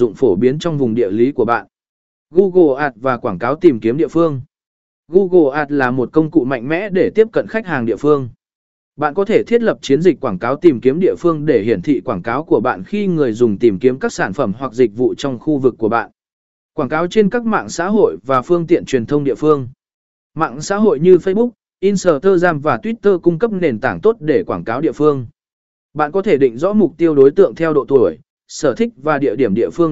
dụng phổ biến trong vùng địa lý của bạn. Google Ads và quảng cáo tìm kiếm địa phương. Google Ads là một công cụ mạnh mẽ để tiếp cận khách hàng địa phương. Bạn có thể thiết lập chiến dịch quảng cáo tìm kiếm địa phương để hiển thị quảng cáo của bạn khi người dùng tìm kiếm các sản phẩm hoặc dịch vụ trong khu vực của bạn. Quảng cáo trên các mạng xã hội và phương tiện truyền thông địa phương. Mạng xã hội như Facebook, Instagram và Twitter cung cấp nền tảng tốt để quảng cáo địa phương. Bạn có thể định rõ mục tiêu đối tượng theo độ tuổi, sở thích và địa điểm địa phương